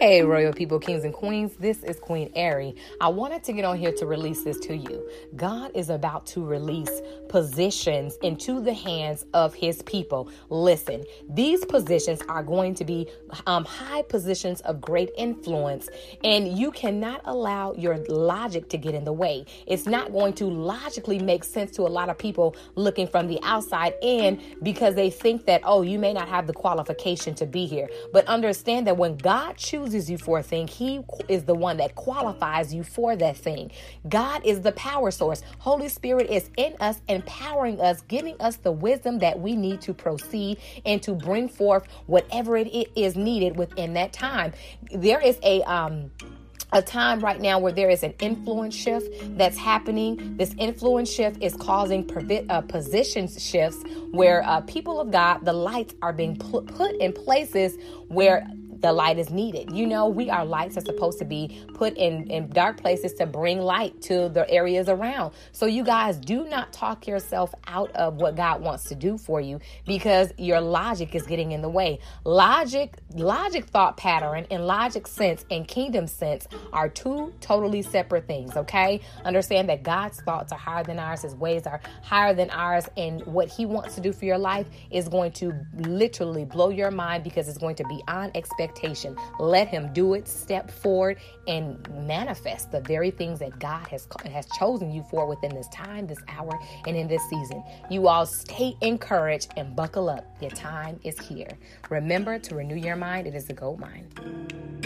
Hey, royal people, kings and queens, this is Queen Ari. I wanted to get on here to release this to you. God is about to release positions into the hands of his people. Listen, these positions are going to be um, high positions of great influence, and you cannot allow your logic to get in the way. It's not going to logically make sense to a lot of people looking from the outside in because they think that, oh, you may not have the qualification to be here. But understand that when God chooses you for a thing, He is the one that qualifies you for that thing. God is the power source. Holy Spirit is in us, empowering us, giving us the wisdom that we need to proceed and to bring forth whatever it is needed within that time. There is a um a time right now where there is an influence shift that's happening. This influence shift is causing uh, position shifts where uh, people of God, the lights are being put in places where the light is needed. You know, we are lights are supposed to be put in, in dark places to bring light to the areas around. So you guys do not talk yourself out of what God wants to do for you because your logic is getting in the way. Logic, logic thought pattern and logic sense and kingdom sense are two totally separate things, okay? Understand that God's thoughts are higher than ours, his ways are higher than ours, and what he wants to do for your life is going to literally blow your mind because it's going to be unexpected expectation. Let Him do it. Step forward and manifest the very things that God has has chosen you for within this time, this hour, and in this season. You all stay encouraged and buckle up. Your time is here. Remember to renew your mind. It is a gold mine.